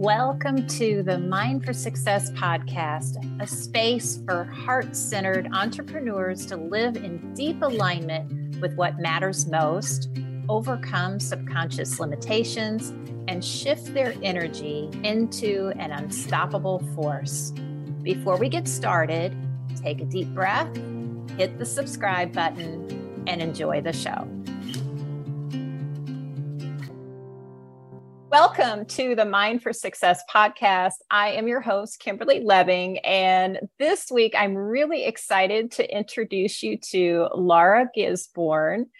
Welcome to the Mind for Success podcast, a space for heart centered entrepreneurs to live in deep alignment with what matters most, overcome subconscious limitations, and shift their energy into an unstoppable force. Before we get started, take a deep breath, hit the subscribe button, and enjoy the show. Welcome to the Mind for Success podcast. I am your host, Kimberly Leving, and this week I'm really excited to introduce you to Laura Gisborne.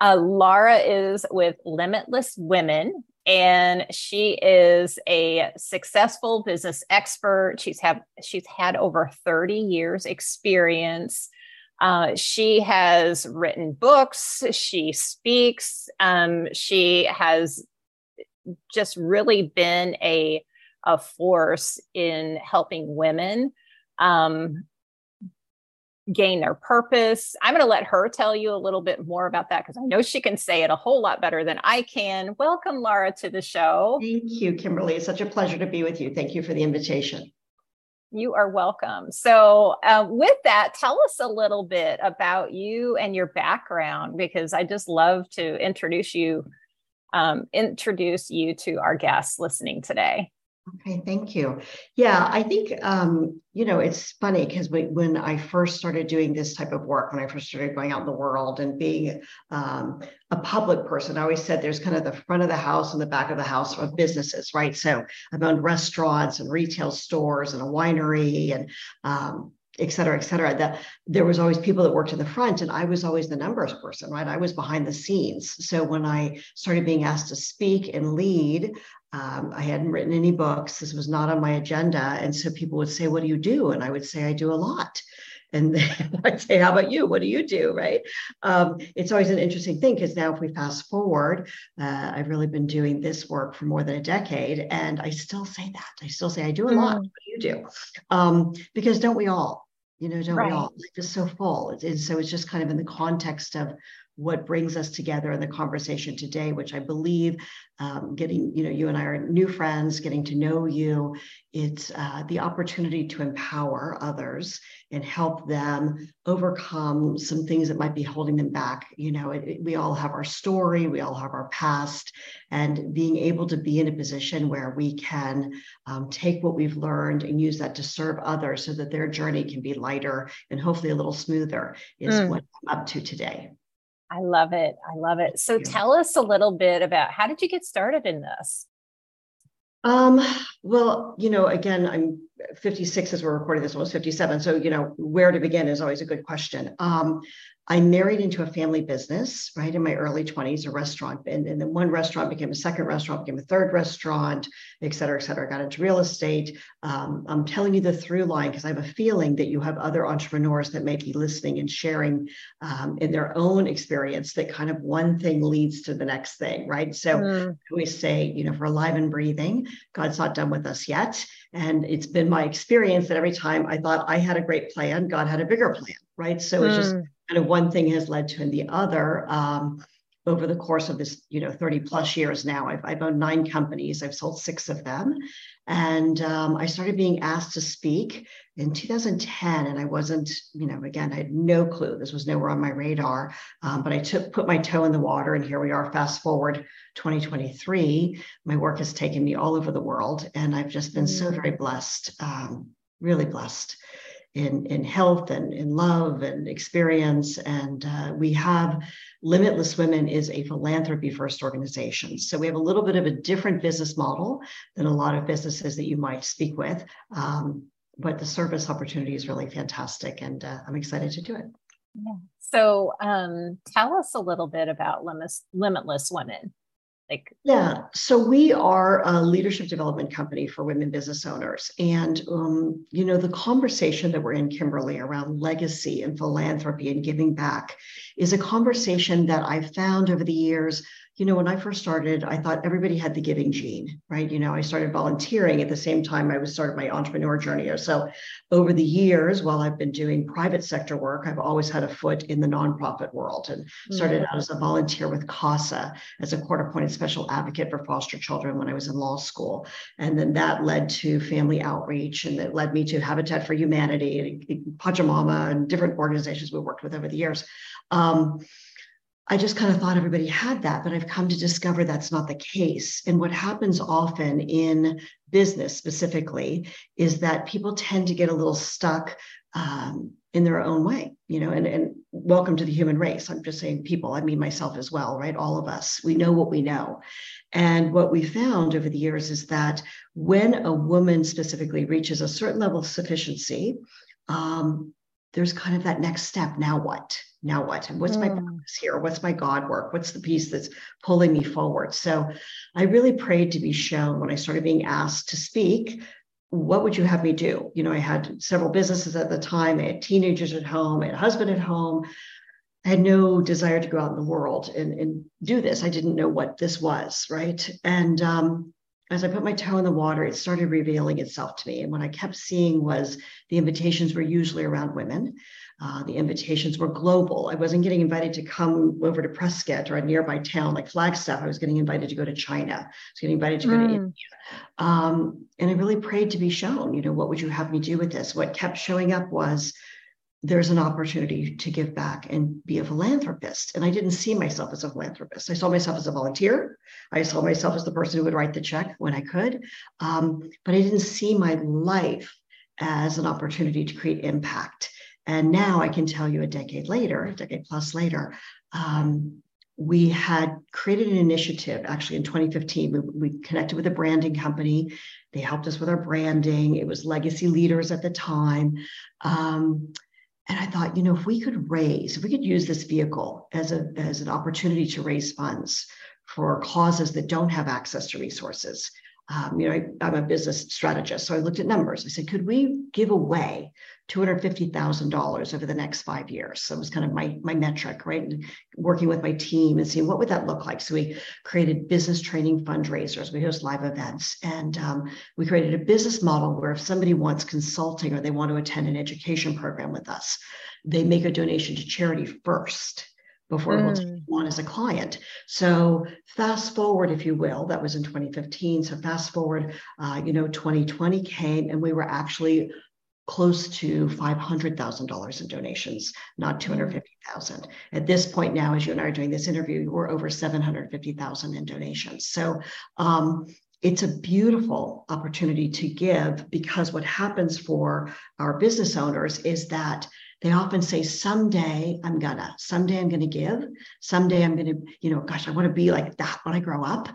Uh, Laura is with Limitless Women, and she is a successful business expert. She's have she's had over 30 years experience. Uh, she has written books. She speaks. Um, she has just really been a a force in helping women um, gain their purpose. I'm going to let her tell you a little bit more about that because I know she can say it a whole lot better than I can. Welcome, Laura, to the show. Thank you, Kimberly. It's such a pleasure to be with you. Thank you for the invitation. You are welcome. So, uh, with that, tell us a little bit about you and your background because I just love to introduce you um, introduce you to our guests listening today. Okay, thank you. Yeah, I think um, you know it's funny because when I first started doing this type of work, when I first started going out in the world and being um, a public person, I always said there's kind of the front of the house and the back of the house of businesses, right? So I've owned restaurants and retail stores and a winery and um, et cetera, et cetera, that there was always people that worked in the front and I was always the numbers person, right? I was behind the scenes. So when I started being asked to speak and lead, um, I hadn't written any books. This was not on my agenda. And so people would say, what do you do? And I would say, I do a lot. And I'd say, how about you? What do you do? Right. Um, it's always an interesting thing because now if we fast forward, uh, I've really been doing this work for more than a decade. And I still say that. I still say I do a lot. Mm. What do you do? Um, because don't we all? You know, don't right. we all? Life is so full. and so it's just kind of in the context of what brings us together in the conversation today, which I believe um, getting, you know, you and I are new friends, getting to know you. It's uh, the opportunity to empower others and help them overcome some things that might be holding them back. You know, it, it, we all have our story, we all have our past, and being able to be in a position where we can um, take what we've learned and use that to serve others so that their journey can be lighter and hopefully a little smoother is mm. what I'm up to today. I love it. I love it. So tell us a little bit about how did you get started in this? Um, well, you know, again, I'm 56 as we're recording this, almost 57. So, you know, where to begin is always a good question. Um, I married into a family business, right, in my early 20s, a restaurant. And, and then one restaurant became a second restaurant, became a third restaurant, et cetera, et cetera. I got into real estate. Um, I'm telling you the through line because I have a feeling that you have other entrepreneurs that may be listening and sharing um, in their own experience that kind of one thing leads to the next thing, right? So mm. Always say, you know, if we're alive and breathing, God's not done with us yet. And it's been my experience that every time I thought I had a great plan, God had a bigger plan, right? So mm. it's just hmm kind of one thing has led to the other. Um, over the course of this, you know, 30 plus years now, I've, I've owned nine companies. I've sold six of them. And um, I started being asked to speak in 2010. And I wasn't, you know, again, I had no clue. This was nowhere on my radar. Um, but I took, put my toe in the water. And here we are, fast forward 2023. My work has taken me all over the world. And I've just been so mm. very blessed, um, really blessed in, in health and in love and experience. And uh, we have Limitless Women is a philanthropy first organization. So we have a little bit of a different business model than a lot of businesses that you might speak with. Um, but the service opportunity is really fantastic and uh, I'm excited to do it. Yeah. So um, tell us a little bit about Limitless Women like yeah so we are a leadership development company for women business owners. And um, you know the conversation that we're in kimberly around legacy and philanthropy and giving back is a conversation that i've found over the years you know, when I first started, I thought everybody had the giving gene, right? You know, I started volunteering at the same time I was started my entrepreneur journey. So over the years, while I've been doing private sector work, I've always had a foot in the nonprofit world and started mm-hmm. out as a volunteer with CASA as a court appointed special advocate for foster children when I was in law school. And then that led to family outreach and it led me to Habitat for Humanity and Pachamama and different organizations we worked with over the years. Um, I just kind of thought everybody had that, but I've come to discover that's not the case. And what happens often in business specifically is that people tend to get a little stuck um, in their own way, you know, and, and welcome to the human race. I'm just saying people, I mean myself as well, right? All of us, we know what we know. And what we found over the years is that when a woman specifically reaches a certain level of sufficiency, um, there's kind of that next step. Now what? Now what? And what's mm. my purpose here? What's my God work? What's the piece that's pulling me forward? So I really prayed to be shown when I started being asked to speak. What would you have me do? You know, I had several businesses at the time. I had teenagers at home. I had a husband at home. I had no desire to go out in the world and, and do this. I didn't know what this was, right? And um, as I put my toe in the water, it started revealing itself to me. And what I kept seeing was the invitations were usually around women. Uh, the invitations were global. I wasn't getting invited to come over to Prescott or a nearby town like Flagstaff. I was getting invited to go to China. I was getting invited to go mm. to India. Um, and I really prayed to be shown, you know, what would you have me do with this? What kept showing up was there's an opportunity to give back and be a philanthropist. And I didn't see myself as a philanthropist. I saw myself as a volunteer. I saw myself as the person who would write the check when I could. Um, but I didn't see my life as an opportunity to create impact. And now I can tell you a decade later, a decade plus later, um, we had created an initiative actually in 2015. We, we, connected with a branding company. They helped us with our branding. It was Legacy Leaders at the time. Um, and I thought, you know, if we could raise, if we could use this vehicle as, a, as an opportunity to raise funds for causes that don't have access to resources, um, you know, I, am a business strategist, so I looked at numbers. I said, could we give away $250,000 over the next five years? So it was kind of my, my metric, right? And working with my team and seeing what would that look like. So we created business training fundraisers. We host live events and um, we created a business model where if somebody wants consulting or they want to attend an education program with us, they make a donation to charity first before mm. we'll take on as a client. So fast forward, if you will, that was in 2015. So fast forward, uh, you know, 2020 came and we were actually close to $500,000 in donations, not 250,000. At this point now, as you and I are doing this interview, we're over 750,000 in donations. So um, it's a beautiful opportunity to give because what happens for our business owners is that they often say someday i'm gonna someday i'm gonna give. Someday i'm gonna you know gosh i want to be like that when i grow up.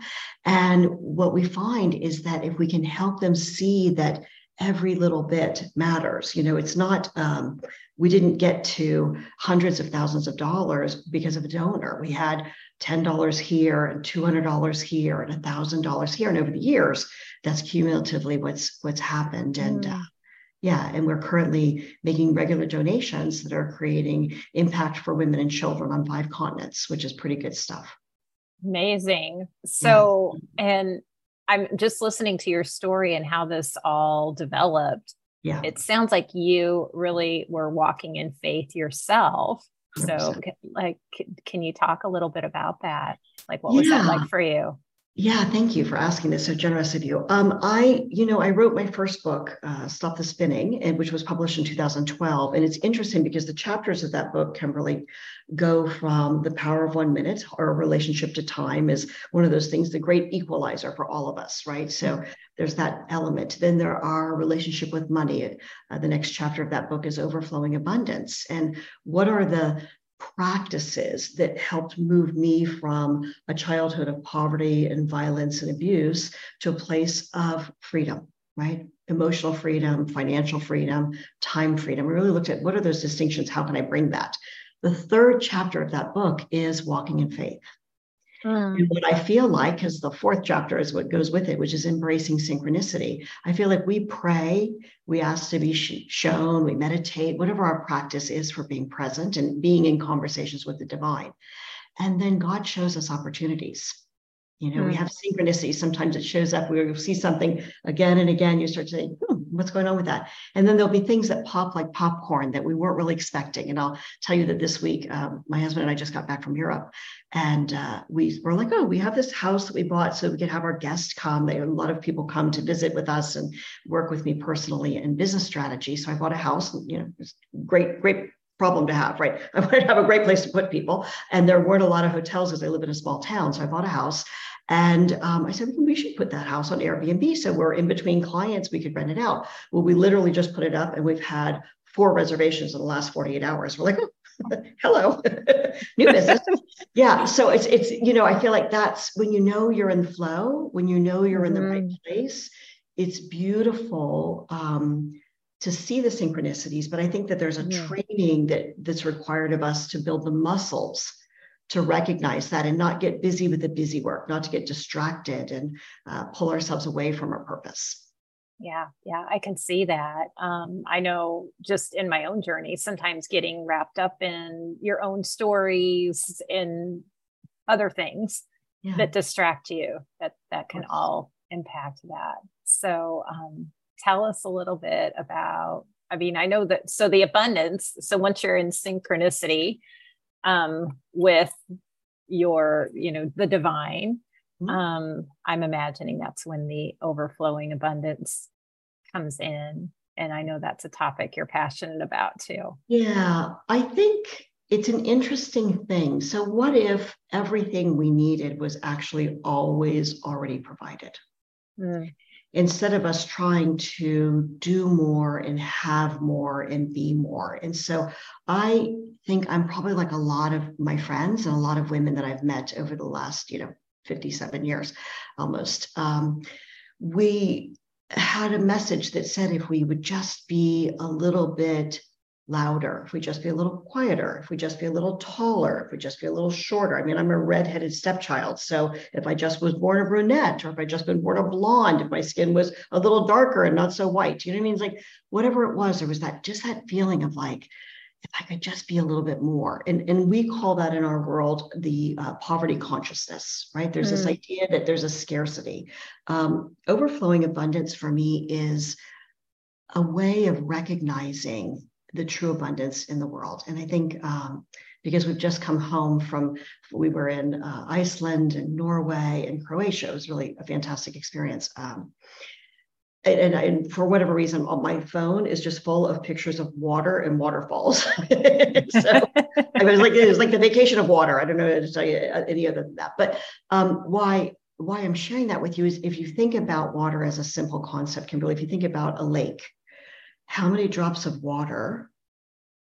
And what we find is that if we can help them see that every little bit matters you know it's not um, we didn't get to hundreds of thousands of dollars because of a donor. We had $10 here and $200 here and $1000 here. And over the years that's cumulatively what's what's happened. And mm. uh, yeah, and we're currently making regular donations that are creating impact for women and children on five continents, which is pretty good stuff. Amazing. So, yeah. and I'm just listening to your story and how this all developed. Yeah. It sounds like you really were walking in faith yourself. 100%. So, like, can you talk a little bit about that? Like, what was yeah. that like for you? Yeah, thank you for asking this. So generous of you. Um, I, you know, I wrote my first book, uh, Stop the Spinning, and which was published in 2012. And it's interesting because the chapters of that book, Kimberly, go from the power of one minute, or relationship to time, is one of those things, the great equalizer for all of us, right? So there's that element. Then there are relationship with money. Uh, the next chapter of that book is overflowing abundance, and what are the practices that helped move me from a childhood of poverty and violence and abuse to a place of freedom, right? Emotional freedom, financial freedom, time freedom. We really looked at what are those distinctions? How can I bring that? The third chapter of that book is walking in faith. Mm. And what I feel like, because the fourth chapter is what goes with it, which is embracing synchronicity. I feel like we pray, we ask to be sh- shown, we meditate, whatever our practice is for being present and being in conversations with the divine. And then God shows us opportunities. You know, mm. we have synchronicity. Sometimes it shows up you see something again and again. You start saying, hmm, what's going on with that? And then there'll be things that pop like popcorn that we weren't really expecting. And I'll tell you that this week, um, my husband and I just got back from Europe, and uh, we were like, oh, we have this house that we bought so we could have our guests come. They, a lot of people come to visit with us and work with me personally in business strategy. So I bought a house. You know, great, great problem to have, right? I wanted to have a great place to put people. And there weren't a lot of hotels because I live in a small town. So I bought a house. And um, I said, well, we should put that house on Airbnb. So we're in between clients, we could rent it out. Well, we literally just put it up and we've had four reservations in the last 48 hours. We're like, oh, hello, new business. yeah. So it's, it's, you know, I feel like that's when you know you're in the flow, when you know you're in the right mm-hmm. place, it's beautiful. Um, to see the synchronicities, but I think that there's a yeah. training that that's required of us to build the muscles to recognize that and not get busy with the busy work, not to get distracted and uh, pull ourselves away from our purpose. Yeah, yeah, I can see that. Um, I know just in my own journey, sometimes getting wrapped up in your own stories and other things yeah. that distract you, that that can all impact that. So, um, tell us a little bit about i mean i know that so the abundance so once you're in synchronicity um, with your you know the divine mm-hmm. um, i'm imagining that's when the overflowing abundance comes in. And i know that's a topic you're passionate about too. Yeah i think it's an interesting thing. So what if everything we needed was actually always already provided? Mm instead of us trying to do more and have more and be more. And so I think I'm probably like a lot of my friends and a lot of women that I've met over the last, you know, 57 years almost. Um, we had a message that said if we would just be a little bit louder, if we just be a little quieter, if we just be a little taller, if we just be a little shorter. I mean, I'm a redheaded stepchild. So if I just was born a brunette, or if I just been born a blonde, if my skin was a little darker and not so white, you know what I mean? It's like whatever it was, there was that just that feeling of like, if I could just be a little bit more. And, and we call that in our world the uh, poverty consciousness, right? There's mm. this idea that there's a scarcity. Um, overflowing abundance for me is a way of recognizing the true abundance in the world. And I think um, because we've just come home from, we were in uh, Iceland and Norway and Croatia. It was really a fantastic experience. Um, and, and, for whatever reason, my phone is just full of pictures of water and waterfalls. so I was like, it was like the vacation of water. I don't know how to tell you uh, any other than that. But um, why why I'm sharing that with you is if you think about water as a simple concept, Kimberly, if you think about a lake, how many drops of water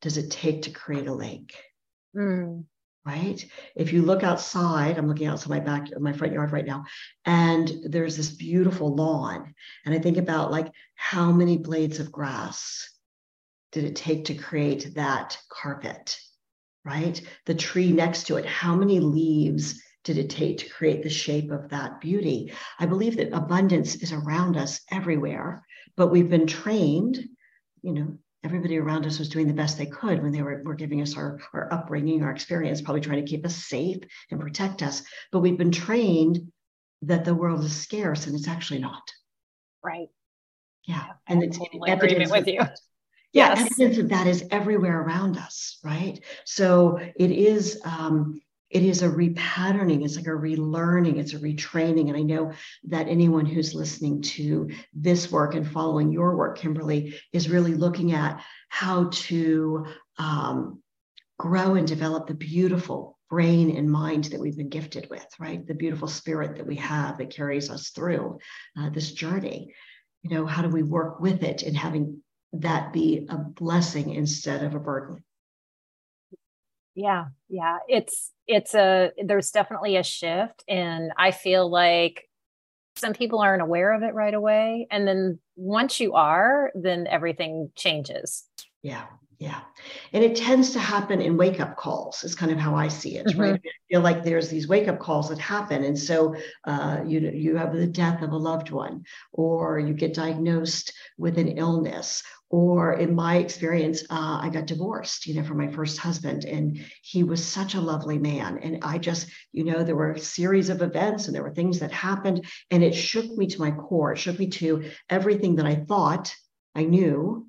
does it take to create a lake? Mm. Right. If you look outside, I'm looking outside my back, my front yard right now, and there's this beautiful lawn. And I think about like how many blades of grass did it take to create that carpet? Right. The tree next to it, how many leaves did it take to create the shape of that beauty? I believe that abundance is around us everywhere, but we've been trained you know, everybody around us was doing the best they could when they were, were giving us our, our upbringing, our experience, probably trying to keep us safe and protect us. But we've been trained that the world is scarce and it's actually not. Right. Yeah. And it's evidence with you. Yeah, yes. evidence of that is everywhere around us, right? So it is um, it is a repatterning it's like a relearning it's a retraining. And i know that anyone who's listening to this work and following your work kimberly is really looking at how to um, grow and develop the beautiful brain and mind that we've been gifted with right? The beautiful spirit that we have that carries us through uh, this journey. You know how do we work with it and having that be a blessing instead of a burden yeah yeah it's it's a there's definitely a shift and i feel like some people aren't aware of it right away and then once you are then everything changes yeah yeah. And it tends to happen in wake up calls, is kind of how I see it, mm-hmm. right? I feel like there's these wake up calls that happen. And so uh, you, you have the death of a loved one, or you get diagnosed with an illness, or in my experience, uh, I got divorced, you know, from my first husband, and he was such a lovely man. And I just, you know, there were a series of events and there were things that happened, and it shook me to my core. It shook me to everything that I thought I knew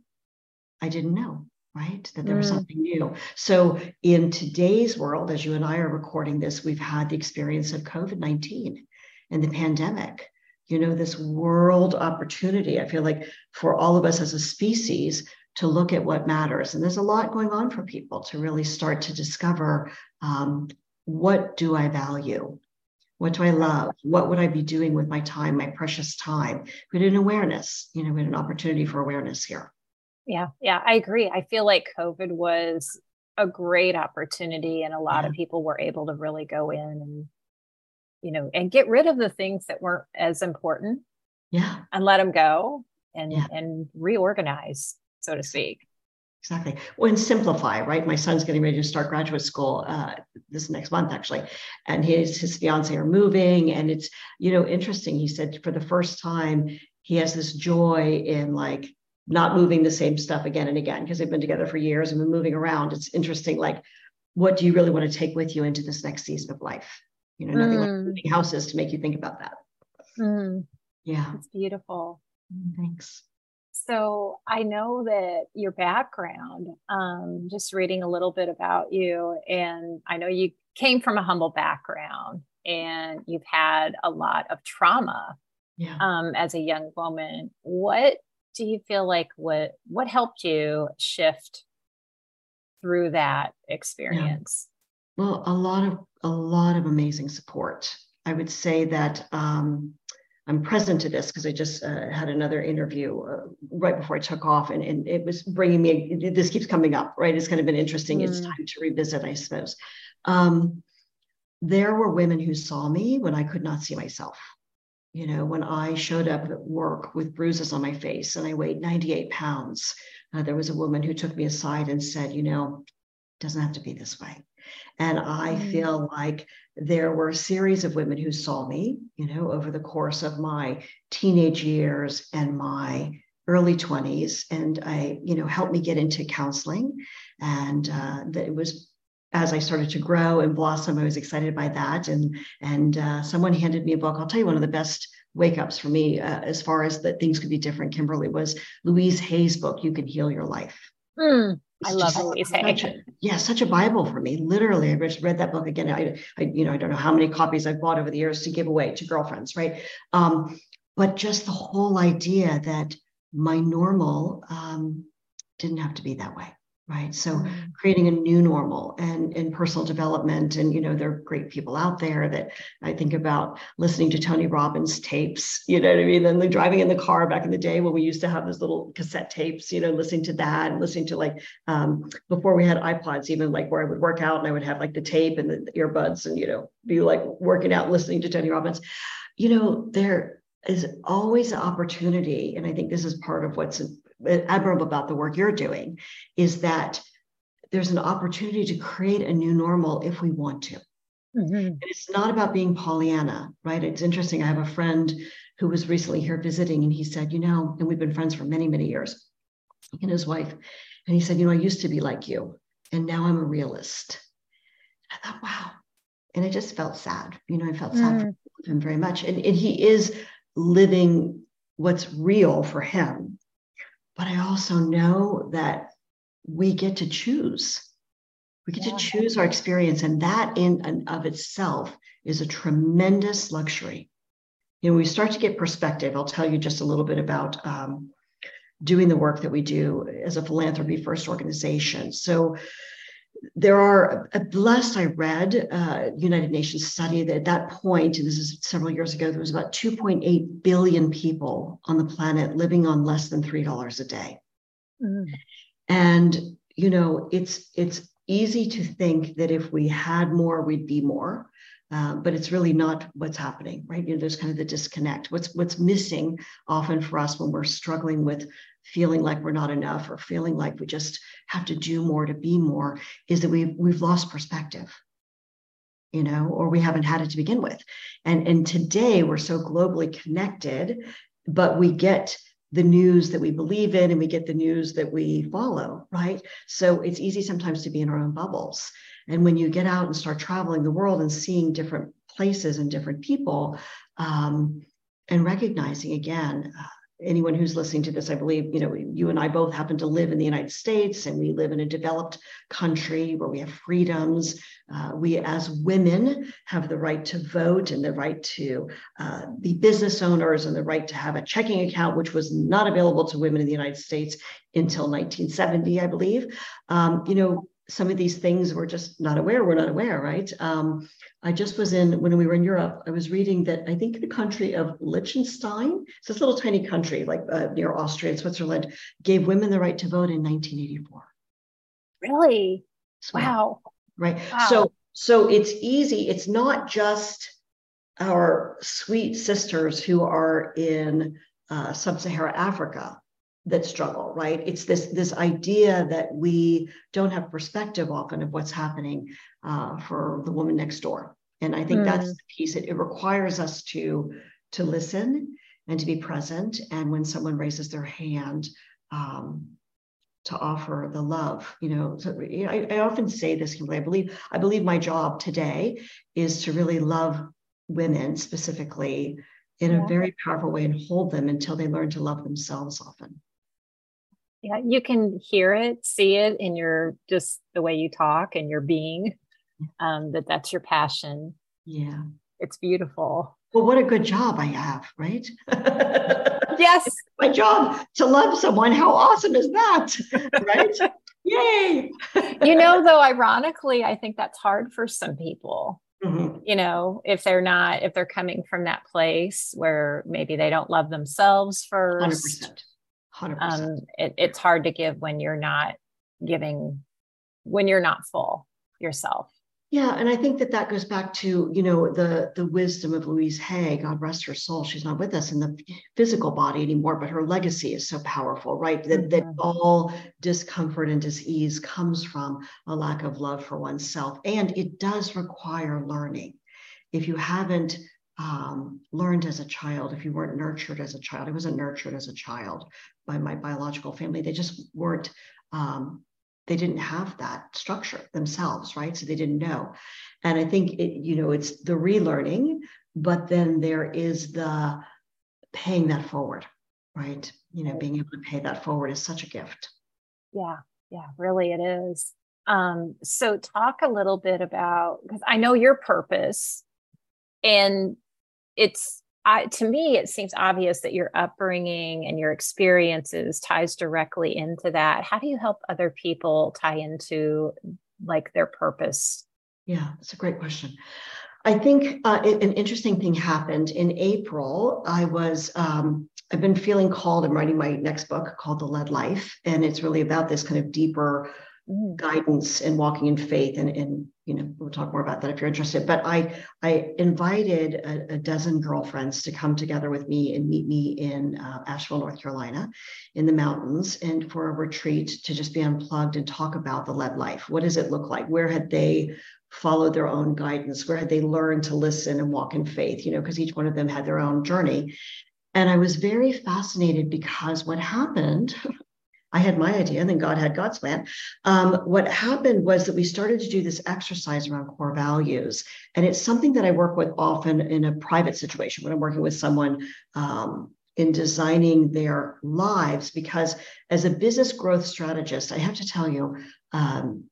I didn't know, right? That there was mm. something new. So, in today's world, as you and I are recording this, we've had the experience of COVID 19 and the pandemic. You know, this world opportunity, I feel like for all of us as a species to look at what matters. And there's a lot going on for people to really start to discover um, what do I value? What do I love? What would I be doing with my time, my precious time? We had an awareness, you know, we had an opportunity for awareness here. Yeah, yeah, I agree. I feel like COVID was a great opportunity, and a lot yeah. of people were able to really go in and, you know, and get rid of the things that weren't as important. Yeah. And let them go and yeah. and reorganize, so to speak. Exactly. Well, and simplify, right? My son's getting ready to start graduate school uh, this next month, actually, and his his fiance are moving, and it's you know interesting. He said for the first time he has this joy in like not moving the same stuff again and again because they've been together for years and been moving around. It's interesting, like what do you really want to take with you into this next season of life? You know, nothing mm. like houses to make you think about that. Mm. Yeah, it's beautiful. Thanks. So I know that your background, um, just reading a little bit about you, and I know you came from a humble background and you've had a lot of trauma yeah. um, as a young woman. What do you feel like what what helped you shift through that experience? Yeah. Well, a lot of a lot of amazing support. I would say that um, I'm present to this because I just uh, had another interview uh, right before I took off, and, and it was bringing me. This keeps coming up, right? It's kind of been interesting. Mm. It's time to revisit, I suppose. Um, there were women who saw me when I could not see myself. You know, when I showed up at work with bruises on my face and I weighed 98 pounds, uh, there was a woman who took me aside and said, "You know, it doesn't have to be this way." And I mm. feel like there were a series of women who saw me, you know, over the course of my teenage years and my early 20s. And I, you know, helped me get into counseling. And uh, that it was as I started to grow and blossom, I was excited by that. And and uh, someone handed me a book. I'll tell you one of the best wake ups for me uh, as far as that things could be different. Kimberly was Louise Hay's book. You can heal your life. Mm. I love Louise Hay. yeah, such a Bible for me. Literally, I just read that book again. I, I, you know, I don't know how many copies I've bought over the years to give away to girlfriends, right? Um, but just the whole idea that my normal um, didn't have to be that way right so mm-hmm. creating a new normal and in personal development and you know there are great people out there that i think about listening to tony robbins tapes you know what i mean then like driving in the car back in the day when we used to have those little cassette tapes you know listening to that and listening to like um, before we had ipods even like where i would work out and i would have like the tape and the earbuds and you know be like working out listening to tony robbins you know there is always an opportunity and i think this is part of what's admirable about the work you're doing is that there's an opportunity to create a new normal if we want to. Mm-hmm. It's not about being Pollyanna, right? It's interesting. I have a friend who was recently here visiting, and he said, You know, and we've been friends for many, many years, and his wife. And he said, You know, I used to be like you, and now I'm a realist. And I thought, wow. And I just felt sad. You know, I felt sad mm. for him very much. And, and he is living what's real for him but I also know that we get to choose. We get yeah. to choose our experience, and that in and of itself is a tremendous luxury. You know, we start to get perspective. I'll tell you just a little bit about um, doing the work that we do as a philanthropy first organization. So, there are a last I read uh, United Nations study that at that point, and this is several years ago, there was about 2.8 billion people on the planet living on less than three dollars a day. Mm. And you know, it's it's easy to think that if we had more, we'd be more. Uh, but it's really not what's happening, right? You know, there's kind of the disconnect. What's what's missing often for us when we're struggling with feeling like we're not enough or feeling like we just have to do more to be more is that we've we've lost perspective you know or we haven't had it to begin with. And and today we're so globally connected but we get the news that we believe in and we get the news that we follow right? So it's easy sometimes to be in our own bubbles. And when you get out and start traveling the world and seeing different places and different people um, and recognizing again uh, anyone who's listening to this, I believe, you know, you and I both happen to live in the United States and we live in a developed country where we have freedoms. Uh, we, as women, have the right to vote and the right to uh, be business owners and the right to have a checking account, which was not available to women in the United States until 1970, I believe. Um, you know, some of these things we're just not aware. We're not aware, right? Um, I just was in when we were in Europe. I was reading that I think the country of Liechtenstein, it's this little tiny country like uh, near Austria and Switzerland, gave women the right to vote in 1984. Really? Wow. Right. Wow. So so it's easy. It's not just our sweet sisters who are in uh, sub-Saharan Africa that struggle right it's this this idea that we don't have perspective often of what's happening uh, for the woman next door and i think mm. that's the piece it, it requires us to to listen and to be present and when someone raises their hand um, to offer the love you know so I, I often say this i believe i believe my job today is to really love women specifically in yeah. a very powerful way and hold them until they learn to love themselves often yeah you can hear it see it in your just the way you talk and your being um, that that's your passion. Yeah. It's beautiful. Well what a good job i have right? Yes. It's my job to love someone. How awesome is that right? Yay! You know though ironically i think that's hard for some people. Mm-hmm. you know if they're not if they're coming from that place where maybe they don't love themselves first 100% 100%. Um, it, it's hard to give when you're not giving, when you're not full yourself. Yeah, and I think that that goes back to you know the the wisdom of Louise Hay. God rest her soul. She's not with us in the physical body anymore, but her legacy is so powerful, right? That mm-hmm. that all discomfort and disease comes from a lack of love for oneself, and it does require learning. If you haven't um, learned as a child, if you weren't nurtured as a child, I wasn't nurtured as a child by my biological family. They just weren't, um, they didn't have that structure themselves, right? So they didn't know. And I think it, you know, it's the relearning, but then there is the paying that forward, right? You know, being able to pay that forward is such a gift. Yeah, yeah, really it is. Um, so talk a little bit about because I know your purpose and it's I, to me it seems obvious that your upbringing and your experiences ties directly into that. How do you help other people tie into like their purpose? Yeah that's a great question. I think uh, it, an interesting thing happened. In april i was um, i've been feeling called. I'm writing my next book called the lead life and it's really about this kind of deeper. Guidance and walking in faith and, and you know we'll talk more about that if you're interested. But i i invited a, a dozen girlfriends to come together with me and meet me in uh, asheville north carolina in the mountains and for a retreat to just be unplugged and talk about the lead life. What does it look like? Where had they followed their own guidance? Where had they learned to listen and walk in faith? You know because each one of them had their own journey. And i was very fascinated because what happened I had my idea, and then God had God's plan. Um, what happened was that we started to do this exercise around core values. And it's something that I work with often in a private situation when I'm working with someone um, in designing their lives. Because as a business growth strategist, I have to tell you, um,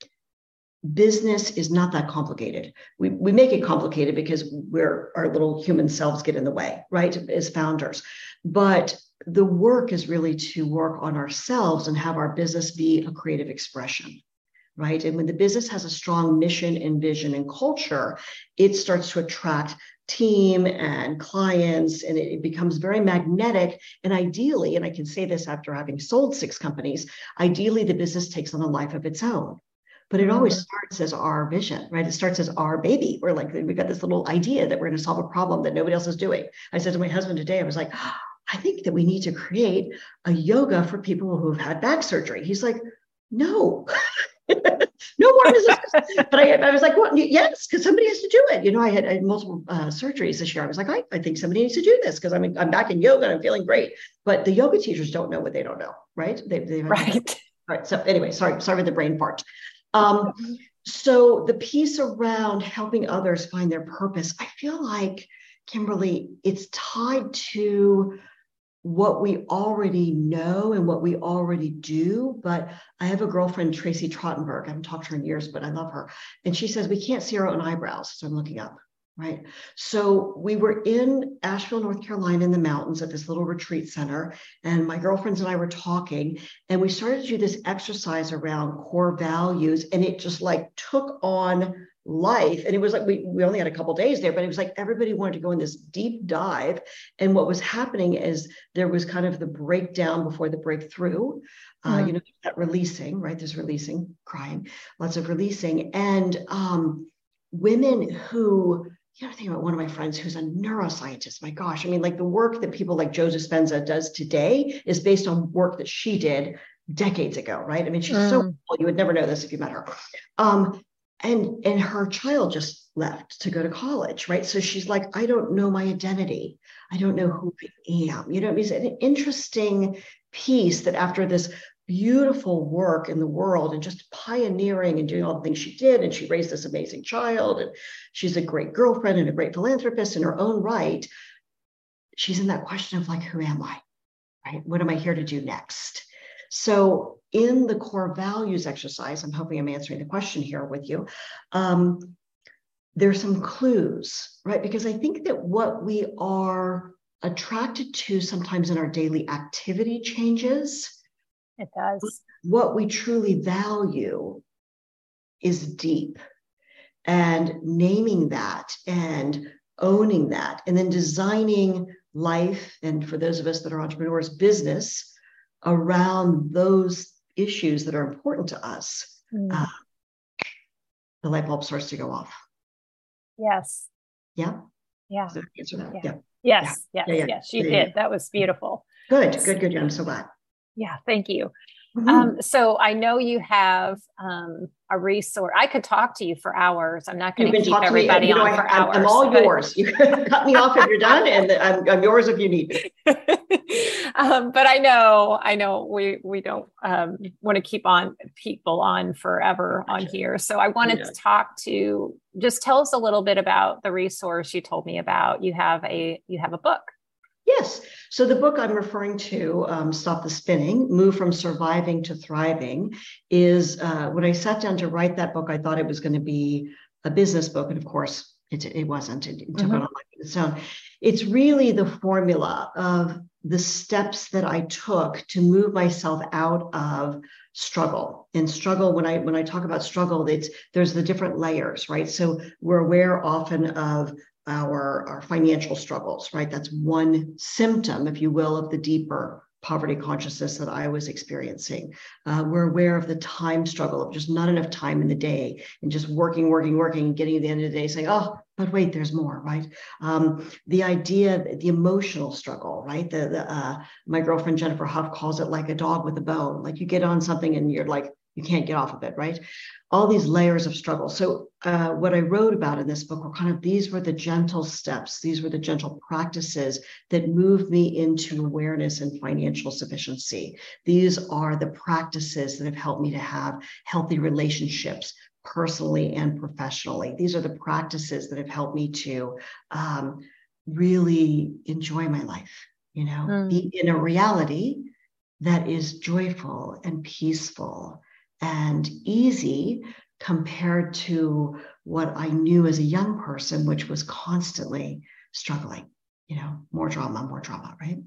business is not that complicated. We, we make it complicated because we're our little human selves get in the way, right? As founders. But the work is really to work on ourselves and have our business be a creative expression right and when the business has a strong mission and vision and culture it starts to attract team and clients and it, it, becomes very magnetic and ideally and i can say this after having sold six companies ideally the business takes on a life of its own but it always mm-hmm. starts as our vision, right? It starts as our baby. We're like, we've got this little idea that we're going to solve a problem that nobody else is doing. I said to my husband today, I was like, I think that we need to create a yoga for people who've had back surgery. He's like, no. no more but I, I, was like, well, yes, because somebody has to do it. You know, I had, I had multiple uh, surgeries this year. I was like, I, I think somebody needs to do this because I'm, I'm back in yoga and I'm feeling great. But the yoga teachers don't know what they don't know, right? They, they right. Right. So anyway, sorry, sorry for the brain fart. Um, so the piece around helping others find their purpose, I feel like Kimberly, it's tied to what we already know and what we already do. But I have a girlfriend, Tracy Trottenberg. I haven't talked to her in years, but I love her. And she says we can't see our own eyebrows. So I'm looking up. Right. So we were in Asheville, North Carolina, in the mountains at this little retreat center. And my girlfriends and I were talking, and we started to do this exercise around core values. And it just like took on life and it was like we, we only had a couple days there but it was like everybody wanted to go in this deep dive and what was happening is there was kind of the breakdown before the breakthrough uh, mm. you know that releasing right there's releasing crying lots of releasing and um, women who you know, I think about one of my friends who's a neuroscientist. My gosh, I mean, like the work that people like Joe Dispenza does today is based on work that she did decades ago, right? I mean, she's mm. so cool. You would never know this if you met her. Um, and and her child just left to go to college right? So she's like i don't know my identity. I don't know who i am. You know it's an interesting piece that after this beautiful work in the world and just pioneering and doing all the things she did and she raised this amazing child and she's a great girlfriend and a great philanthropist in her own right she's in that question of like who am i right? What am i here to do next? So in the core values exercise, I'm hoping I'm answering the question here with you. Um, there's some clues, right? Because I think that what we are attracted to sometimes in our daily activity changes. It does. What we truly value is deep. And naming that and owning that, and then designing life, and for those of us that are entrepreneurs, business around those issues that are important to us, mm. uh, the light bulb starts to go off. Yes. Yeah. Yeah. answer that? Yeah. yeah. Yes. Yeah. Yes. Yeah, yeah. Yes. You did. That was beautiful. Good. Good. Good. I'm so glad. Yeah. Thank you. Mm-hmm. Um, so I know you have um, a resource. I could talk to you for hours. I'm not going to keep everybody me, on know, for I, hours. I'm all but... yours. You cut me off if you're done, and I'm, I'm yours if you need me. um, but I know, I know we we don't um, want to keep on people on forever on here. So I wanted yeah. to talk to just tell us a little bit about the resource you told me about. You have a you have a book. Yes. So the book I'm referring to, um, Stop the Spinning, Move from Surviving to Thriving, is uh, when I sat down to write that book, I thought it was going to be a business book. And of course, it, it wasn't. It, it took mm-hmm. on its own. It's really the formula of the steps that I took to move myself out of struggle and struggle when i when i talk about struggle it's there's the different layers right so we're aware often of our, our financial struggles, right? That's one symptom, if you will, of the deeper poverty consciousness that I was experiencing. Uh, we're aware of the time struggle of just not enough time in the day and just working, working, working, and getting to the end of the day saying, oh, but wait, there's more, right? Um, the idea, the emotional struggle, right? The, the uh, my girlfriend Jennifer Huff calls it like a dog with a bone. Like you get on something and you're like, you can't get off of it, right? All these layers of struggle. So, uh, what I wrote about in this book were kind of these were the gentle steps, these were the gentle practices that moved me into awareness and financial sufficiency. These are the practices that have helped me to have healthy relationships personally and professionally. These are the practices that have helped me to um, really enjoy my life, you know, mm. be in a reality that is joyful and peaceful and easy compared to what I knew as a young person, which was constantly struggling. You know, more drama, more drama, right?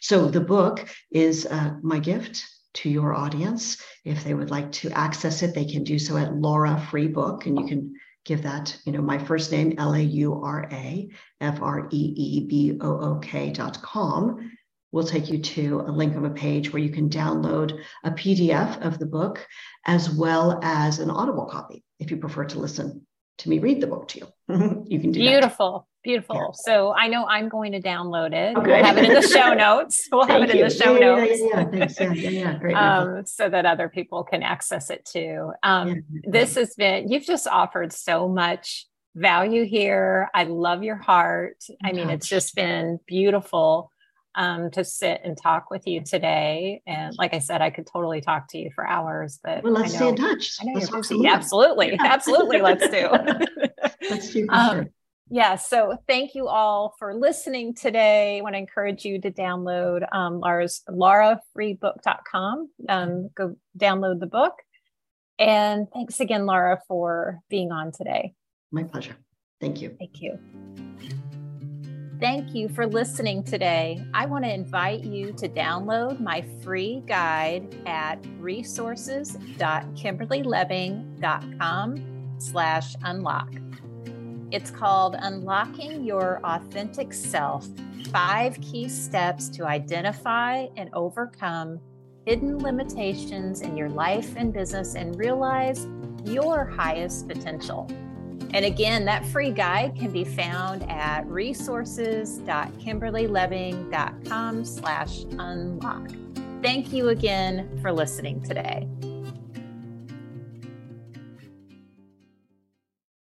So the book is uh, my gift to your audience. If they would like to access it, they can do so at Laura Free Book, and you can give that, you know, my first name, L A U R A F R E E B O O K dot com will take you to a link of a page where you can download a PDF of the book as well as an audible copy if you prefer to listen to me read the book to you. you can do beautiful, that. beautiful. Yeah. So I know I'm going to download it. Okay. We'll have it in the show notes. We'll have it in the show yeah, notes. Yeah, yeah, thanks. Yeah, yeah, yeah. Great. um, so that other people can access it too. Um, this has been, you've just offered so much value here. I love your heart. I mean, it's just been beautiful um, to sit and talk with you today. And like I said, I could totally talk to you for hours, but well, let's know, stay in touch. I know let's you're busy. Absolutely. Yeah. Absolutely. Let's do. let's do um, sure. Yeah, so thank you all for listening today. I want to encourage you to download um, Laura's laurafreebook.com. Um, go download the book. And thanks again, Laura, for being on today. My pleasure. Thank you. Thank you. Thank you for listening today. I want to invite you to download my free guide at resources.kimberlyleving.com slash unlock. It's called Unlocking Your Authentic Self Five Key Steps to Identify and Overcome Hidden Limitations in Your Life and Business and Realize Your Highest Potential. And again, that free guide can be found at resources.kimberlyleving.com slash unlock. Thank you again for listening today.